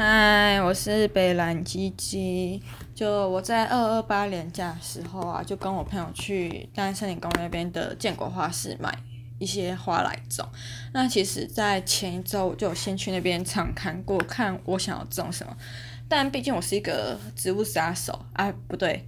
嗨，我是北蓝鸡鸡。就我在二二八年假的时候啊，就跟我朋友去大安森林公园那边的建国花市买一些花来种。那其实，在前一周我就先去那边尝看过，看我想要种什么。但毕竟我是一个植物杀手啊，不对，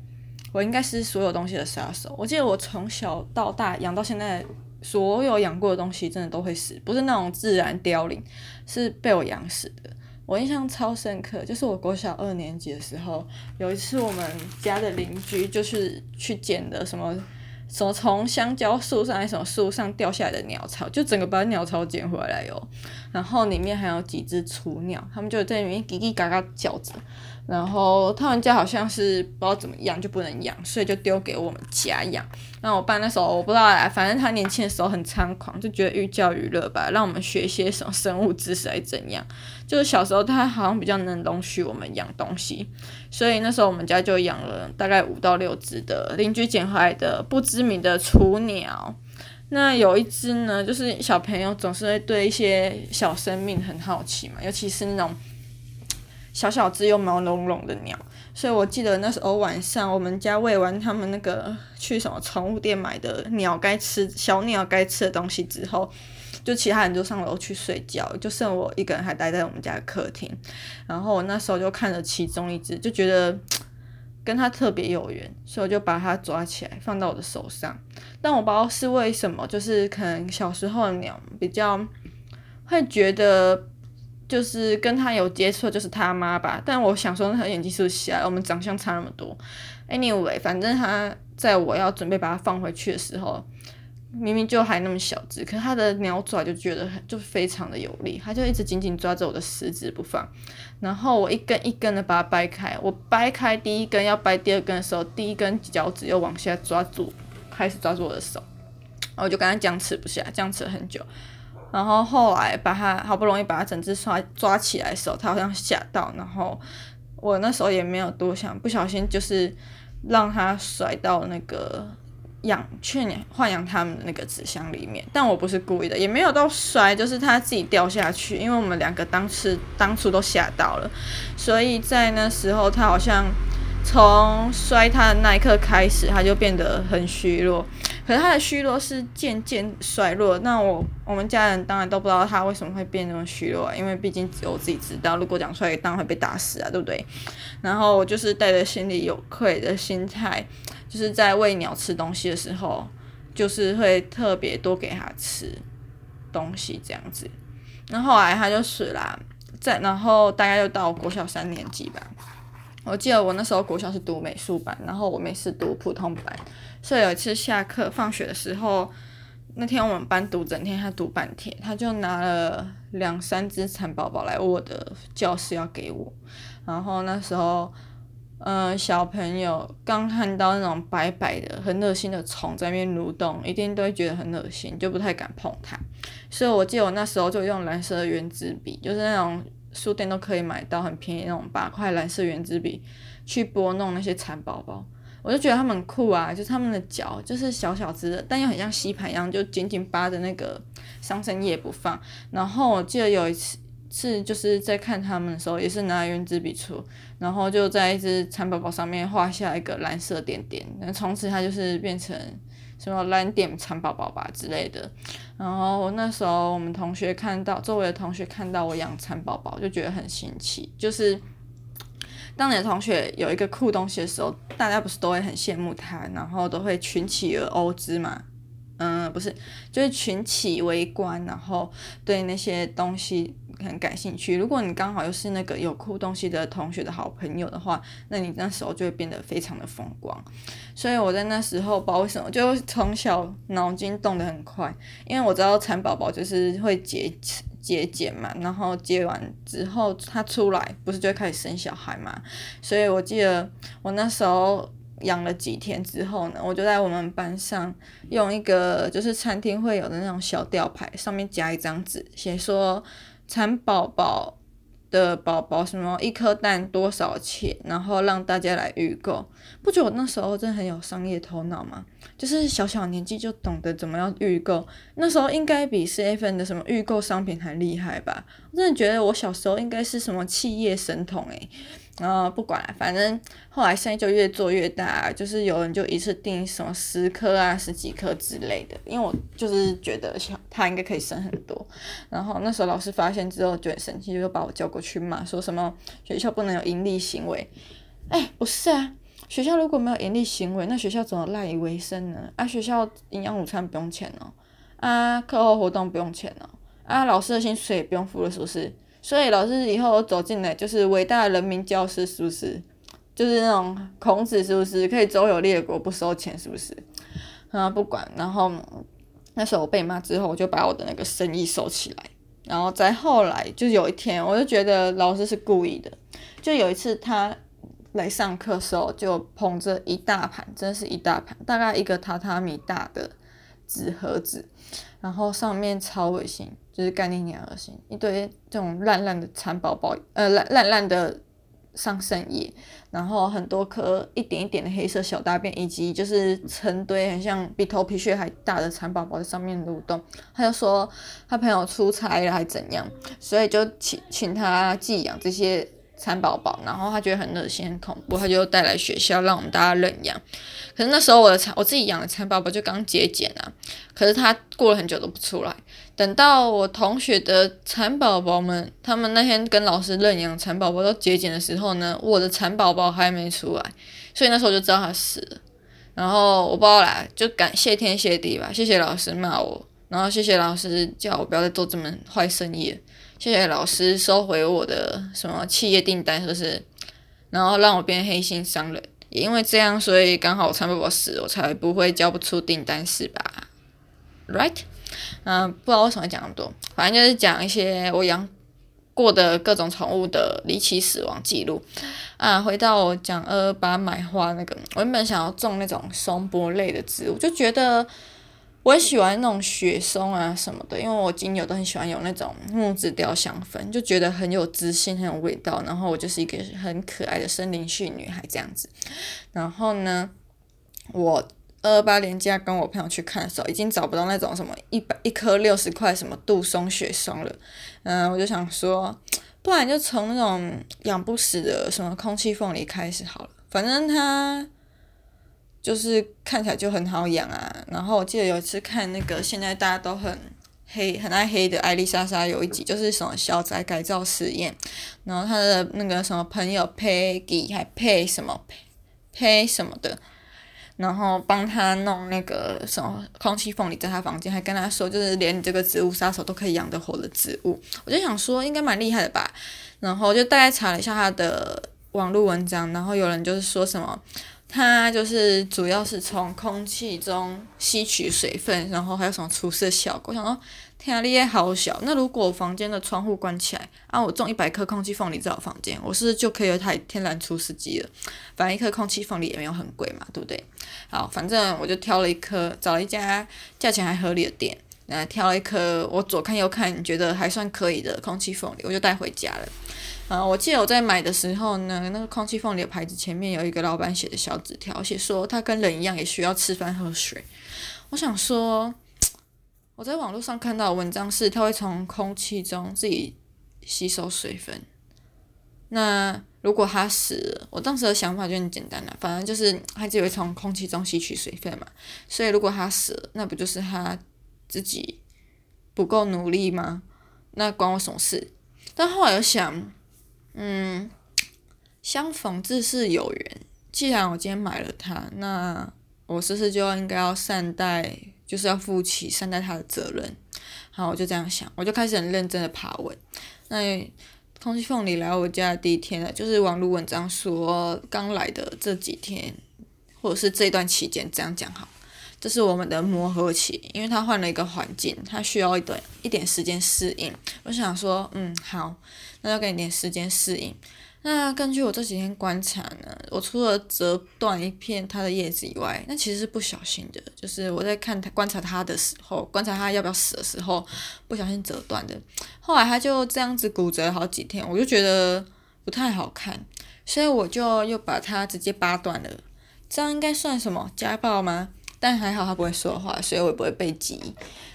我应该是所有东西的杀手。我记得我从小到大养到现在，所有养过的东西真的都会死，不是那种自然凋零，是被我养死的。我印象超深刻，就是我国小二年级的时候，有一次我们家的邻居就是去捡的什么。什么从香蕉树上还是什么树上掉下来的鸟巢，就整个把鸟巢捡回来哟。然后里面还有几只雏鸟，它们就在里面叽叽嘎嘎叫着。然后他们家好像是不知道怎么样就不能养，所以就丢给我们家养。那我爸那时候我不知道哎，反正他年轻的时候很猖狂，就觉得寓教于乐吧，让我们学些什么生物知识还是怎样。就是小时候他好像比较能容许我们养东西，所以那时候我们家就养了大概五到六只的邻居捡回来的不知名的雏鸟。那有一只呢，就是小朋友总是会对一些小生命很好奇嘛，尤其是那种。小小只又毛茸茸的鸟，所以我记得那时候晚上我们家喂完他们那个去什么宠物店买的鸟该吃小鸟该吃的东西之后，就其他人就上楼去睡觉，就剩我一个人还待在我们家客厅。然后我那时候就看着其中一只，就觉得跟它特别有缘，所以我就把它抓起来放到我的手上。但我不知道是为什么，就是可能小时候的鸟比较会觉得。就是跟他有接触，就是他妈吧。但我想说，他眼睛是不是瞎？我们长相差那么多。Anyway，反正他在我要准备把它放回去的时候，明明就还那么小只，可是他的鸟爪就觉得很，就非常的有力，它就一直紧紧抓着我的食指不放。然后我一根一根的把它掰开，我掰开第一根要掰第二根的时候，第一根脚趾又往下抓住，开始抓住我的手，我就跟它僵持不下，僵持了很久。然后后来把它好不容易把它整只抓抓起来的时候，它好像吓到，然后我那时候也没有多想，不小心就是让它甩到那个养去年豢养他们的那个纸箱里面，但我不是故意的，也没有到摔，就是它自己掉下去，因为我们两个当时当初都吓到了，所以在那时候它好像从摔它的那一刻开始，它就变得很虚弱。可是他的虚弱是渐渐衰弱，那我我们家人当然都不知道他为什么会变那么虚弱啊，因为毕竟只有我自己知道，如果讲出来当然会被打死啊，对不对？然后我就是带着心里有愧的心态，就是在喂鸟吃东西的时候，就是会特别多给它吃东西这样子。然后来它就死了，再然后大概就到国小三年级吧。我记得我那时候国小是读美术班，然后我妹是读普通班，所以有一次下课放学的时候，那天我们班读整天，他读半天，他就拿了两三只蚕宝宝来我的教室要给我，然后那时候，呃，小朋友刚看到那种白白的很恶心的虫在那边蠕动，一定都会觉得很恶心，就不太敢碰它，所以我记得我那时候就用蓝色的原子笔，就是那种。书店都可以买到很便宜那种八块蓝色原子笔，去拨弄那些蚕宝宝，我就觉得它们很酷啊，就是它们的脚就是小小只的，但又很像吸盘一样，就紧紧扒着那个桑葚叶不放。然后我记得有一次是就是在看他们的时候，也是拿圆珠笔出，然后就在一只蚕宝宝上面画下一个蓝色点点，那从此它就是变成。什么蓝点蚕宝宝吧之类的，然后那时候我们同学看到，周围的同学看到我养蚕宝宝，就觉得很新奇。就是当你的同学有一个酷东西的时候，大家不是都会很羡慕他，然后都会群起而殴之嘛？嗯，不是，就是群起围观，然后对那些东西很感兴趣。如果你刚好又是那个有酷东西的同学的好朋友的话，那你那时候就会变得非常的风光。所以我在那时候不知道为什么，就从小脑筋动得很快，因为我知道蚕宝宝就是会结结茧嘛，然后结完之后它出来不是就开始生小孩嘛，所以我记得我那时候。养了几天之后呢，我就在我们班上用一个就是餐厅会有的那种小吊牌，上面夹一张纸，写说蚕宝宝的宝宝什么一颗蛋多少钱，然后让大家来预购。不觉得我那时候真的很有商业头脑吗？就是小小年纪就懂得怎么样预购，那时候应该比 C F N 的什么预购商品还厉害吧？我真的觉得我小时候应该是什么企业神童诶、然后不管了，反正后来生意就越做越大，就是有人就一次订什么十颗啊、十几颗之类的。因为我就是觉得小他应该可以生很多。然后那时候老师发现之后就很生气，就把我叫过去骂，说什么学校不能有盈利行为。哎，不是啊，学校如果没有盈利行为，那学校怎么赖以为生呢？啊，学校营养午餐不用钱哦，啊，课后活动不用钱哦，啊，老师的薪水也不用付了，是不是？所以老师以后走进来就是伟大的人民教师，是不是？就是那种孔子，是不是可以周游列国不收钱，是不是？啊，不管。然后那时候我被骂之后，我就把我的那个生意收起来。然后再后来，就有一天，我就觉得老师是故意的。就有一次他来上课时候，就捧着一大盘，真是一大盘，大概一个榻榻米大的纸盒子，然后上面超恶心。就是干你娘恶心，一堆这种烂烂的蚕宝宝，呃烂烂烂的桑葚叶，然后很多颗一点一点的黑色小大便，以及就是成堆很像比头皮屑还大的蚕宝宝在上面蠕动。他就说他朋友出差了还怎样，所以就请请他寄养这些。蚕宝宝，然后他觉得很恶心、很恐怖，他就带来学校让我们大家认养。可是那时候我的蚕，我自己养的蚕宝宝就刚结茧啊，可是他过了很久都不出来。等到我同学的蚕宝宝们，他们那天跟老师认养蚕宝宝都结茧的时候呢，我的蚕宝宝还没出来，所以那时候就知道他死了。然后我不知道啦，就感谢天谢地吧，谢谢老师骂我，然后谢谢老师叫我不要再做这么坏生意了。谢谢老师收回我的什么企业订单，是不是？然后让我变黑心商人，也因为这样，所以刚好我蚕宝宝死，我才不会交不出订单，是吧？Right？嗯，不知道为什么讲那么多，反正就是讲一些我养过的各种宠物的离奇死亡记录。啊，回到我讲二二八买花那个，我原本想要种那种松柏类的植物，就觉得。我很喜欢那种雪松啊什么的，因为我精油都很喜欢有那种木质调香氛，就觉得很有知性，很有味道。然后我就是一个很可爱的森林系女孩这样子。然后呢，我二八年假跟我朋友去看的时候，已经找不到那种什么一百一颗六十块什么杜松雪松了。嗯，我就想说，不然就从那种养不死的什么空气凤梨开始好了，反正它。就是看起来就很好养啊，然后我记得有一次看那个现在大家都很黑很爱黑的艾丽莎莎有一集就是什么小宅改造实验，然后她的那个什么朋友 Peggy 还配什么配什么的，然后帮他弄那个什么空气凤梨在他房间，还跟他说就是连你这个植物杀手都可以养得活的植物，我就想说应该蛮厉害的吧，然后就大概查了一下他的网络文章，然后有人就是说什么。它就是主要是从空气中吸取水分，然后还有什么除湿效果。想说，天啊，力好小。那如果房间的窗户关起来，啊，我种一百颗空气凤梨在我房间，我是不是就可以有台天然除湿机了？反正一颗空气凤梨也没有很贵嘛，对不对？好，反正我就挑了一颗，找了一家价钱还合理的店，然后挑了一颗我左看右看觉得还算可以的空气凤梨，我就带回家了。啊，我记得我在买的时候呢，那个空气凤梨的牌子前面有一个老板写的小纸条，写说他跟人一样也需要吃饭喝水。我想说，我在网络上看到的文章是它会从空气中自己吸收水分。那如果它死了，我当时的想法就很简单了，反正就是它只会从空气中吸取水分嘛。所以如果它死了，那不就是它自己不够努力吗？那关我什么事？但后来又想。嗯，相逢自是有缘。既然我今天买了它，那我是不是就应该要善待，就是要负起善待它的责任？好，我就这样想，我就开始很认真的爬文。那空气凤梨来我家第一天呢，就是网络文章说刚来的这几天，或者是这段期间，这样讲好。这是我们的磨合期，因为他换了一个环境，他需要一点一点时间适应。我想说，嗯，好，那要给你点时间适应。那根据我这几天观察呢，我除了折断一片它的叶子以外，那其实是不小心的，就是我在看它观察它的时候，观察它要不要死的时候，不小心折断的。后来它就这样子骨折好几天，我就觉得不太好看，所以我就又把它直接拔断了。这样应该算什么家暴吗？但还好它不会说话，所以我也不会被挤。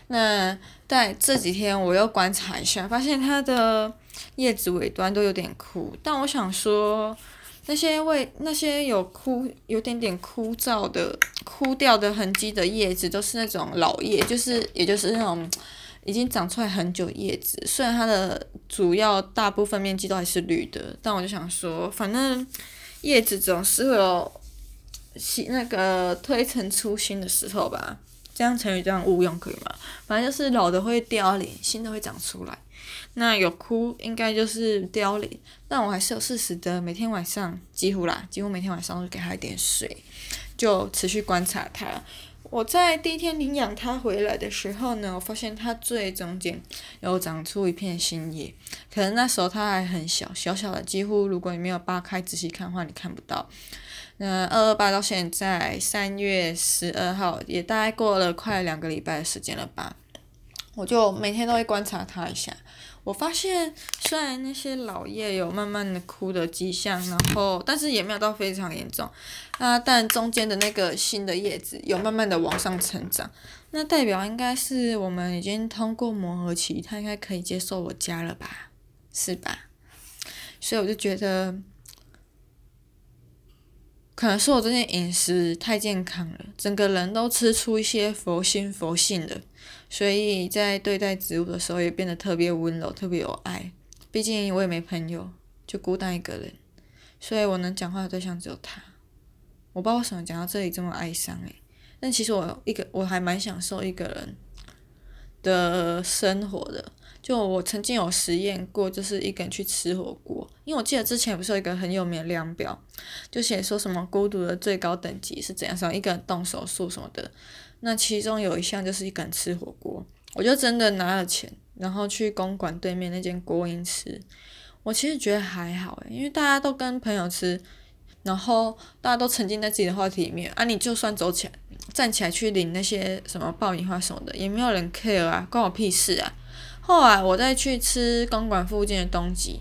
那在这几天我又观察一下，发现它的。叶子尾端都有点枯，但我想说，那些为那些有枯、有点点枯燥的、枯掉的痕迹的叶子，都是那种老叶，就是也就是那种已经长出来很久叶子。虽然它的主要大部分面积都还是绿的，但我就想说，反正叶子总是会有新那个推陈出新的时候吧。这样成语这样误用可以吗？反正就是老的会凋零，新的会长出来。那有枯应该就是凋零，但我还是有适时的每天晚上几乎啦，几乎每天晚上都给它一点水，就持续观察它。我在第一天领养它回来的时候呢，我发现它最中间有长出一片新叶，可能那时候它还很小，小小的，几乎如果你没有扒开仔细看的话，你看不到。那二二八到现在三月十二号，也大概过了快两个礼拜的时间了吧，我就每天都会观察它一下。我发现，虽然那些老叶有慢慢的枯的迹象，然后，但是也没有到非常严重。啊，但中间的那个新的叶子有慢慢的往上成长，那代表应该是我们已经通过磨合期，它应该可以接受我家了吧？是吧？所以我就觉得，可能是我最近饮食太健康了，整个人都吃出一些佛心佛性的。所以在对待植物的时候也变得特别温柔，特别有爱。毕竟我也没朋友，就孤单一个人，所以我能讲话的对象只有他。我不知道为什么讲到这里这么哀伤诶，但其实我一个我还蛮享受一个人的生活的。就我曾经有实验过，就是一个人去吃火锅，因为我记得之前不是有一个很有名的量表，就写说什么孤独的最高等级是怎样，什么一个人动手术什么的。那其中有一项就是一个人吃火锅，我就真的拿了钱，然后去公馆对面那间国营吃。我其实觉得还好诶，因为大家都跟朋友吃，然后大家都沉浸在自己的话题里面啊。你就算走起来，站起来去领那些什么爆米花什么的，也没有人 care 啊，关我屁事啊。后来我再去吃公馆附近的东吉，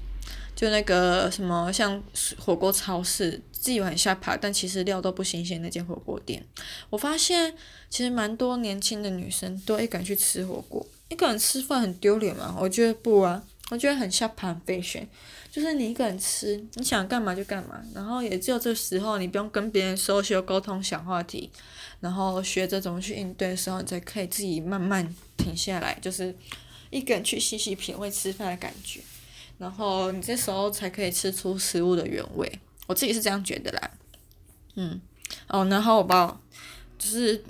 就那个什么像火锅超市。自己往下爬，但其实料都不新鲜。那间火锅店，我发现其实蛮多年轻的女生都一个人去吃火锅。一个人吃饭很丢脸吗？我觉得不啊，我觉得很下盘费旋。就是你一个人吃，你想干嘛就干嘛，然后也只有这时候你不用跟别人 social 沟通想话题，然后学着怎么去应对的时候，你才可以自己慢慢停下来，就是一个人去细细品味吃饭的感觉，然后你这时候才可以吃出食物的原味。我自己是这样觉得啦，嗯，哦，然后我把，就是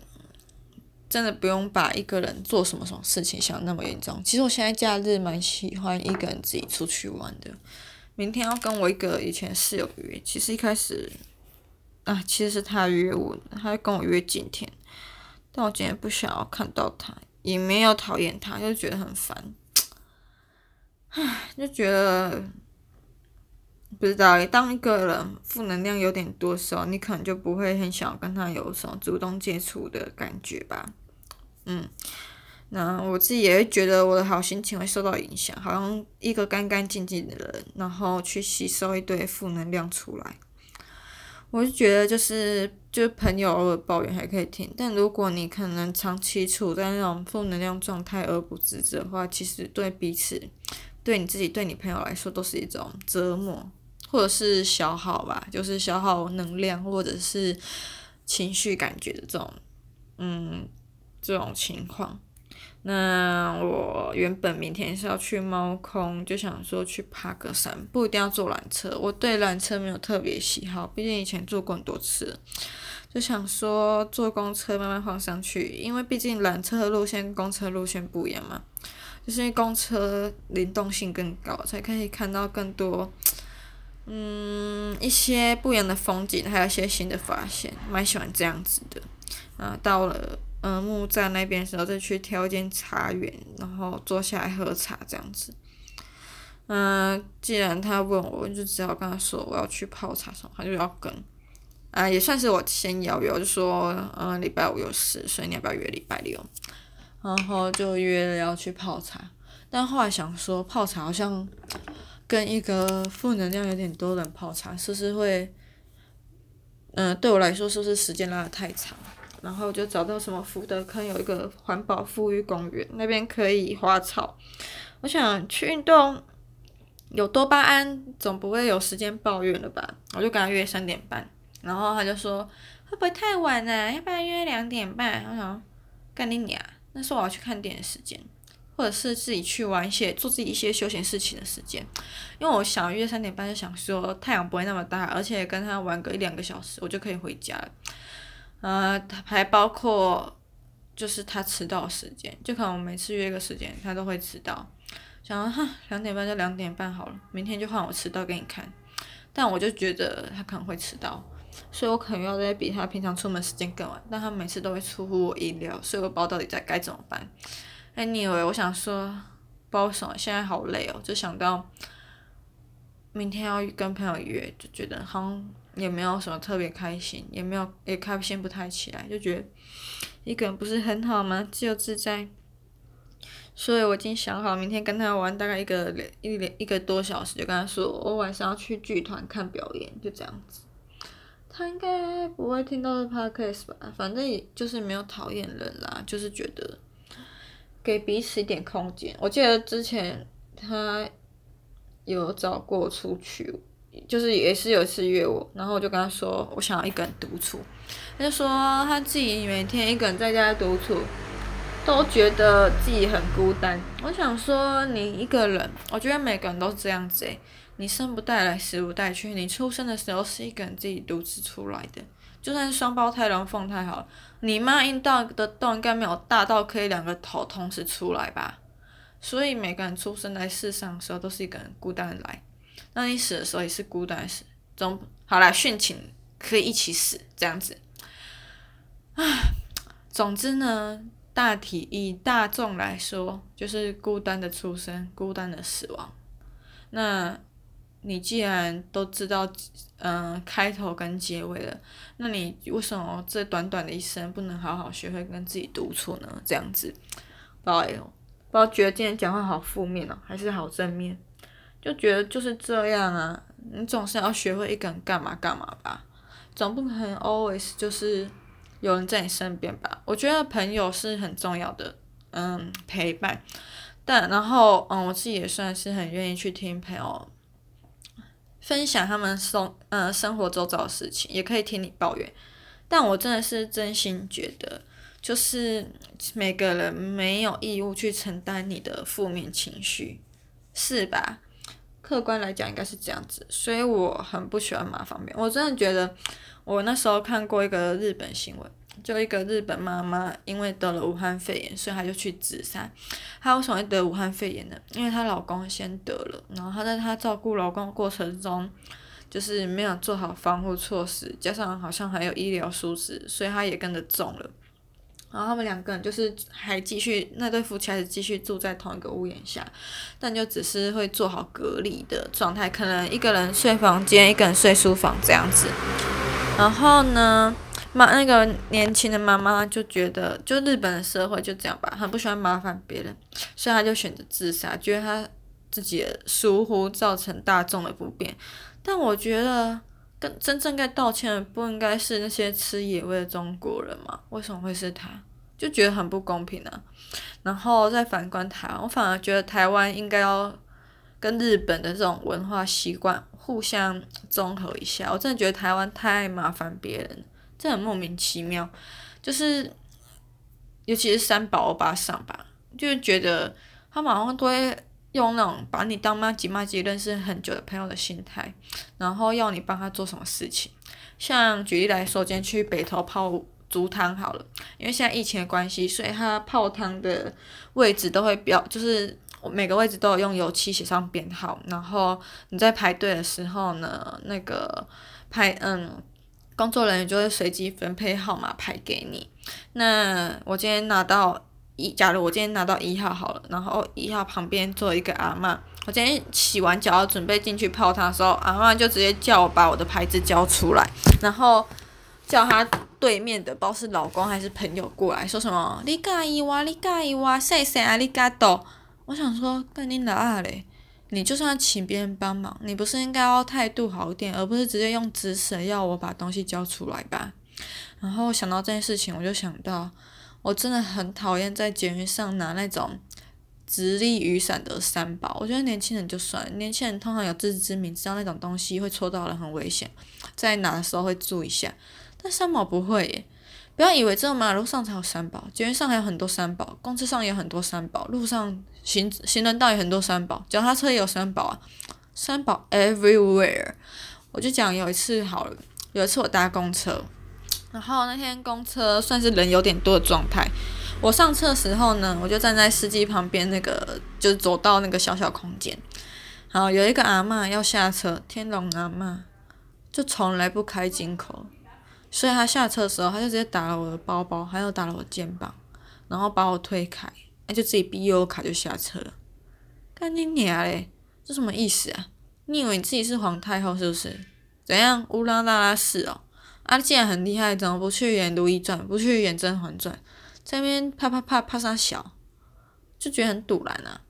真的不用把一个人做什么什么事情想那么严重。其实我现在假日蛮喜欢一个人自己出去玩的。明天要跟我一个以前室友约，其实一开始，啊，其实是他约我，他跟我约今天，但我今天不想要看到他，也没有讨厌他，就觉得很烦，唉，就觉得。不知道，当一个人负能量有点多的时候，你可能就不会很想跟他有什么主动接触的感觉吧。嗯，那我自己也会觉得我的好心情会受到影响，好像一个干干净净的人，然后去吸收一堆负能量出来。我就觉得就是，就是朋友偶尔抱怨还可以听，但如果你可能长期处在那种负能量状态而不自知的话，其实对彼此、对你自己、对你朋友来说都是一种折磨。或者是消耗吧，就是消耗能量，或者是情绪感觉的这种，嗯，这种情况。那我原本明天是要去猫空，就想说去爬个山，不一定要坐缆车。我对缆车没有特别喜好，毕竟以前坐过很多次，就想说坐公车慢慢晃上去，因为毕竟缆车的路线跟公车路线不一样嘛，就是因为公车灵动性更高，才可以看到更多。嗯，一些不一样的风景，还有一些新的发现，蛮喜欢这样子的。啊，到了嗯木栅那边的时候，再去挑一间茶园，然后坐下来喝茶这样子。嗯，既然他问我，我就只好跟他说我要去泡茶什么，他就要跟。啊，也算是我先邀约，我就说，嗯，礼拜五有事，所以你要不要约礼拜六？然后就约了要去泡茶，但后来想说泡茶好像跟一个负能量有点多的人泡茶，是不是会，嗯，对我来说是不是时间拉得太长？然后就找到什么福德坑有一个环保富裕公园，那边可以花草。我想去运动。有多巴胺，总不会有时间抱怨了吧？我就跟他约三点半，然后他就说会不会太晚啊？要不要约两点半？我想干你娘！那是我要去看电影时间，或者是自己去玩一些做自己一些休闲事情的时间。因为我想约三点半，就想说太阳不会那么大，而且跟他玩个一两个小时，我就可以回家了。呃，还包括就是他迟到时间，就可能我每次约个时间，他都会迟到。想说哼，两点半就两点半好了，明天就换我迟到给你看。但我就觉得他可能会迟到，所以我可能要再比他平常出门时间更晚。但他每次都会出乎我意料，所以我不知道到底在该怎么办。Anyway，我想说，不知道什么现在好累哦，就想到明天要跟朋友约，就觉得好像也没有什么特别开心，也没有也开心不太起来，就觉得一个人不是很好吗？自由自在。所以我已经想好，明天跟他玩大概一个一一一个多小时，就跟他说我晚上要去剧团看表演，就这样子。他应该不会听到的 podcast 吧？反正也就是没有讨厌人啦，就是觉得给彼此一点空间。我记得之前他有找过出去，就是也是有一次约我，然后我就跟他说我想要一个人独处，他就说他自己每天一个人在家独处。都觉得自己很孤单。我想说，你一个人，我觉得每个人都是这样子诶。你生不带来，死不带去。你出生的时候是一个人自己独自出来的，就算是双胞胎、龙凤胎好了，你妈阴道的洞应该没有大到可以两个头同时出来吧？所以每个人出生在世上的时候都是一个人孤单的来。那你死的时候也是孤单的死。总好啦，殉情可以一起死这样子。唉，总之呢。大体以大众来说，就是孤单的出生，孤单的死亡。那你既然都知道，嗯、开头跟结尾了，那你为什么这短短的一生不能好好学会跟自己独处呢？这样子，不知道哟，不知道觉得今天讲话好负面哦，还是好正面？就觉得就是这样啊，你总是要学会一个人干嘛干嘛吧，总不可能 always 就是。有人在你身边吧，我觉得朋友是很重要的，嗯，陪伴。但然后，嗯，我自己也算是很愿意去听朋友分享他们生嗯生活周遭的事情，也可以听你抱怨。但我真的是真心觉得，就是每个人没有义务去承担你的负面情绪，是吧？客观来讲，应该是这样子。所以我很不喜欢麻烦别人，我真的觉得。我那时候看过一个日本新闻，就一个日本妈妈因为得了武汉肺炎，所以她就去自杀。她为什么会得武汉肺炎呢？因为她老公先得了，然后她在她照顾老公的过程中，就是没有做好防护措施，加上好像还有医疗疏失，所以她也跟着中了。然后他们两个人就是还继续，那对夫妻还是继续住在同一个屋檐下，但就只是会做好隔离的状态，可能一个人睡房间，一个人睡书房这样子。然后呢，妈那个年轻的妈妈就觉得，就日本的社会就这样吧，很不喜欢麻烦别人，所以她就选择自杀，觉得她自己的疏忽造成大众的不便。但我觉得，跟真正该道歉的不应该是那些吃野味的中国人吗？为什么会是他？就觉得很不公平啊。然后再反观台湾，我反而觉得台湾应该要跟日本的这种文化习惯。互相综合一下，我真的觉得台湾太麻烦别人，这很莫名其妙。就是，尤其是三宝欧巴上吧，就是觉得他们好像都会用那种把你当妈吉妈吉认识很久的朋友的心态，然后要你帮他做什么事情。像举例来说，今天去北投泡猪汤好了，因为现在疫情的关系，所以他泡汤的位置都会标，就是。每个位置都有用油漆写上编号，然后你在排队的时候呢，那个排嗯工作人员就会随机分配号码牌给你。那我今天拿到一，假如我今天拿到一号好了，然后一号旁边坐一个阿嬷。我今天洗完脚要准备进去泡汤的时候，阿嬷就直接叫我把我的牌子交出来，然后叫他对面的，不知道是老公还是朋友过来说什么，你介意哇，你介意哇，谁谁啊，你介多。我想说，干你哪嘞？你就算请别人帮忙，你不是应该要态度好一点，而不是直接用指使要我把东西交出来吧？然后想到这件事情，我就想到，我真的很讨厌在捷运上拿那种直立雨伞的三宝。我觉得年轻人就算，年轻人通常有自知之明，知道那种东西会戳到人很危险，在拿的时候会注意一下。但三宝不会耶，不要以为只有马路上才有三宝，捷运上还有很多三宝，公车上也有很多三宝，路上。行行人道也很多三宝，脚踏车也有三宝啊，三宝 everywhere。我就讲有一次好了，有一次我搭公车，然后那天公车算是人有点多的状态。我上车的时候呢，我就站在司机旁边那个，就是走到那个小小空间。然后有一个阿嬷要下车，天龙阿嬷就从来不开金口，所以他下车的时候，他就直接打了我的包包，还有打了我肩膀，然后把我推开。那就自己 B U 卡就下车了，干你娘嘞！这什么意思啊？你以为你自己是皇太后是不是？怎样乌拉拉拉是哦？啊，既然很厉害，怎么不去演《如懿传》，不去演《甄嬛传》，在那边啪啪啪啪啥小，就觉得很赌烂啊！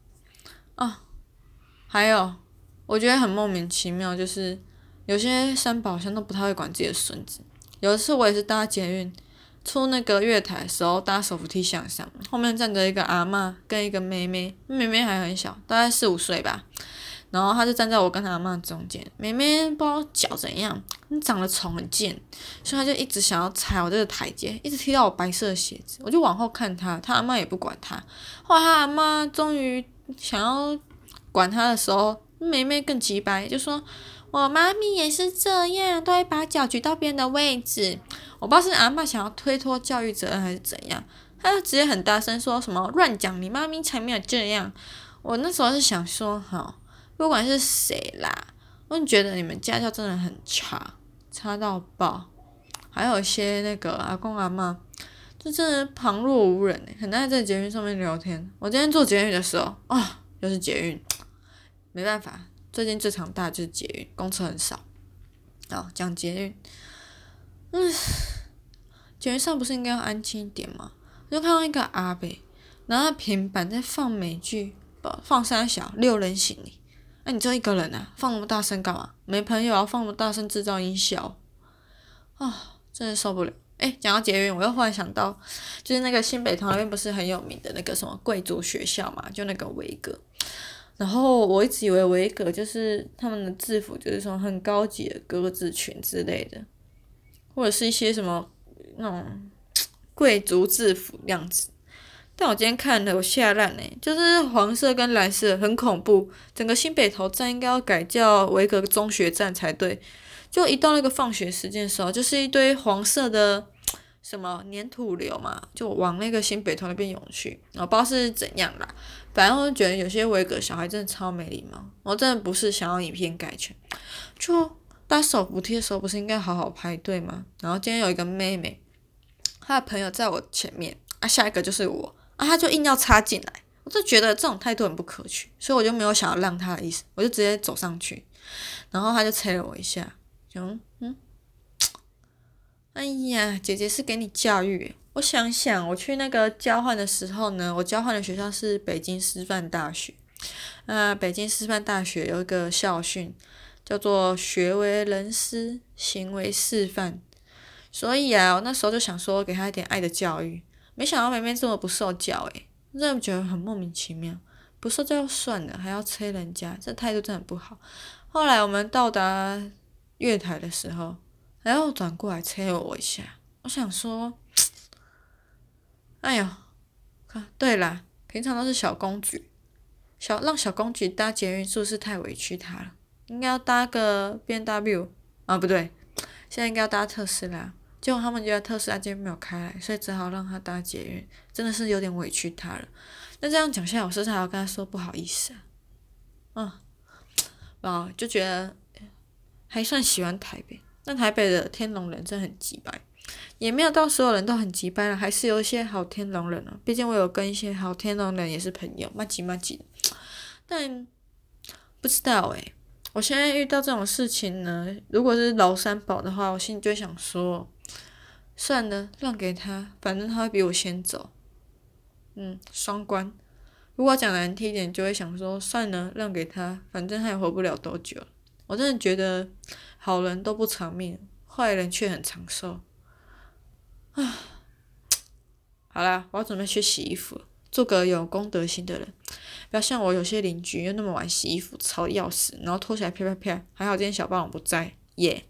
啊，还有，我觉得很莫名其妙，就是有些三宝好像都不太会管自己的孙子。有一次我也是搭捷运。出那个月台的时候，搭手扶梯向上，后面站着一个阿嬷跟一个妹妹，妹妹还很小，大概四五岁吧。然后她就站在我跟她阿嬷中间，妹妹不知道脚怎样，长得丑很贱，所以她就一直想要踩我这个台阶，一直踢到我白色的鞋子。我就往后看她，她阿嬷也不管她。后来她阿嬷终于想要管她的时候，妹妹更急掰，就说。我妈咪也是这样，都会把脚举到别人的位置。我不知道是阿嬷想要推脱教育责任还是怎样，她就直接很大声说什么乱讲，你妈咪才没有这样。我那时候是想说，哈，不管是谁啦，我觉得你们家教真的很差，差到爆。还有一些那个阿公阿嬷，就真的旁若无人，很爱在捷运上面聊天。我今天坐捷运的时候，啊、哦，又是捷运，没办法。最近这场大就是捷运，公车很少。哦，讲捷运，嗯，捷运上不是应该要安静一点吗？我就看到一个阿伯拿着平板在放美剧，放三小六人行李。那、啊、你就一个人啊，放那么大声干嘛？没朋友要放那么大声制造音效？啊、真的受不了。诶，讲到捷运，我又忽然想到，就是那个新北投那边不是很有名的那个什么贵族学校嘛，就那个维格。然后我一直以为维格就是他们的制服，就是说很高级的格子裙之类的，或者是一些什么那种 贵族制服样子。但我今天看了，我吓烂嘞，就是黄色跟蓝色很恐怖。整个新北投站应该要改叫维格中学站才对。就一到那个放学时间的时候，就是一堆黄色的。什么粘土流嘛，就往那个新北投那边涌去，我不知道是怎样啦。反正我就觉得有些维格小孩真的超没礼貌。我真的不是想要以偏概全，就搭手扶梯的时候不是应该好好排队吗？然后今天有一个妹妹，她的朋友在我前面啊，下一个就是我啊，她就硬要插进来，我就觉得这种态度很不可取，所以我就没有想要让她的意思，我就直接走上去，然后她就催了我一下，就嗯。哎呀，姐姐是给你教育。我想想，我去那个交换的时候呢，我交换的学校是北京师范大学。呃，北京师范大学有一个校训，叫做“学为人师，行为示范”。所以啊，我那时候就想说，给他一点爱的教育。没想到妹妹这么不受教，诶，真的觉得很莫名其妙。不受教就算了，还要催人家，这态度真的不好。后来我们到达月台的时候。然后转过来催我一下，我想说，哎呦，看，对啦，平常都是小公举，小让小公举搭捷运是不是太委屈他了？应该要搭个 BMW 啊，不对，现在应该要搭特斯拉，结果他们觉得特斯拉今天没有开来，所以只好让他搭捷运，真的是有点委屈他了。那这样讲下来，我是不是还要跟他说不好意思啊？嗯，哦，就觉得还算喜欢台北。那台北的天龙人真的很机掰，也没有到所有人都很急掰了，还是有一些好天龙人啊。毕竟我有跟一些好天龙人也是朋友，麻吉麻吉。但不知道诶、我现在遇到这种事情呢，如果是老三宝的话，我心里就想说，算了，让给他，反正他会比我先走。嗯，双关。如果讲难听一点，就会想说，算了，让给他，反正他也活不了多久。我真的觉得，好人都不长命，坏人却很长寿。啊，好啦，我要准备去洗衣服，做个有公德心的人，不要像我有些邻居又那么晚洗衣服，吵得要死，然后拖起来啪啪啪。还好今天小霸王不在，耶、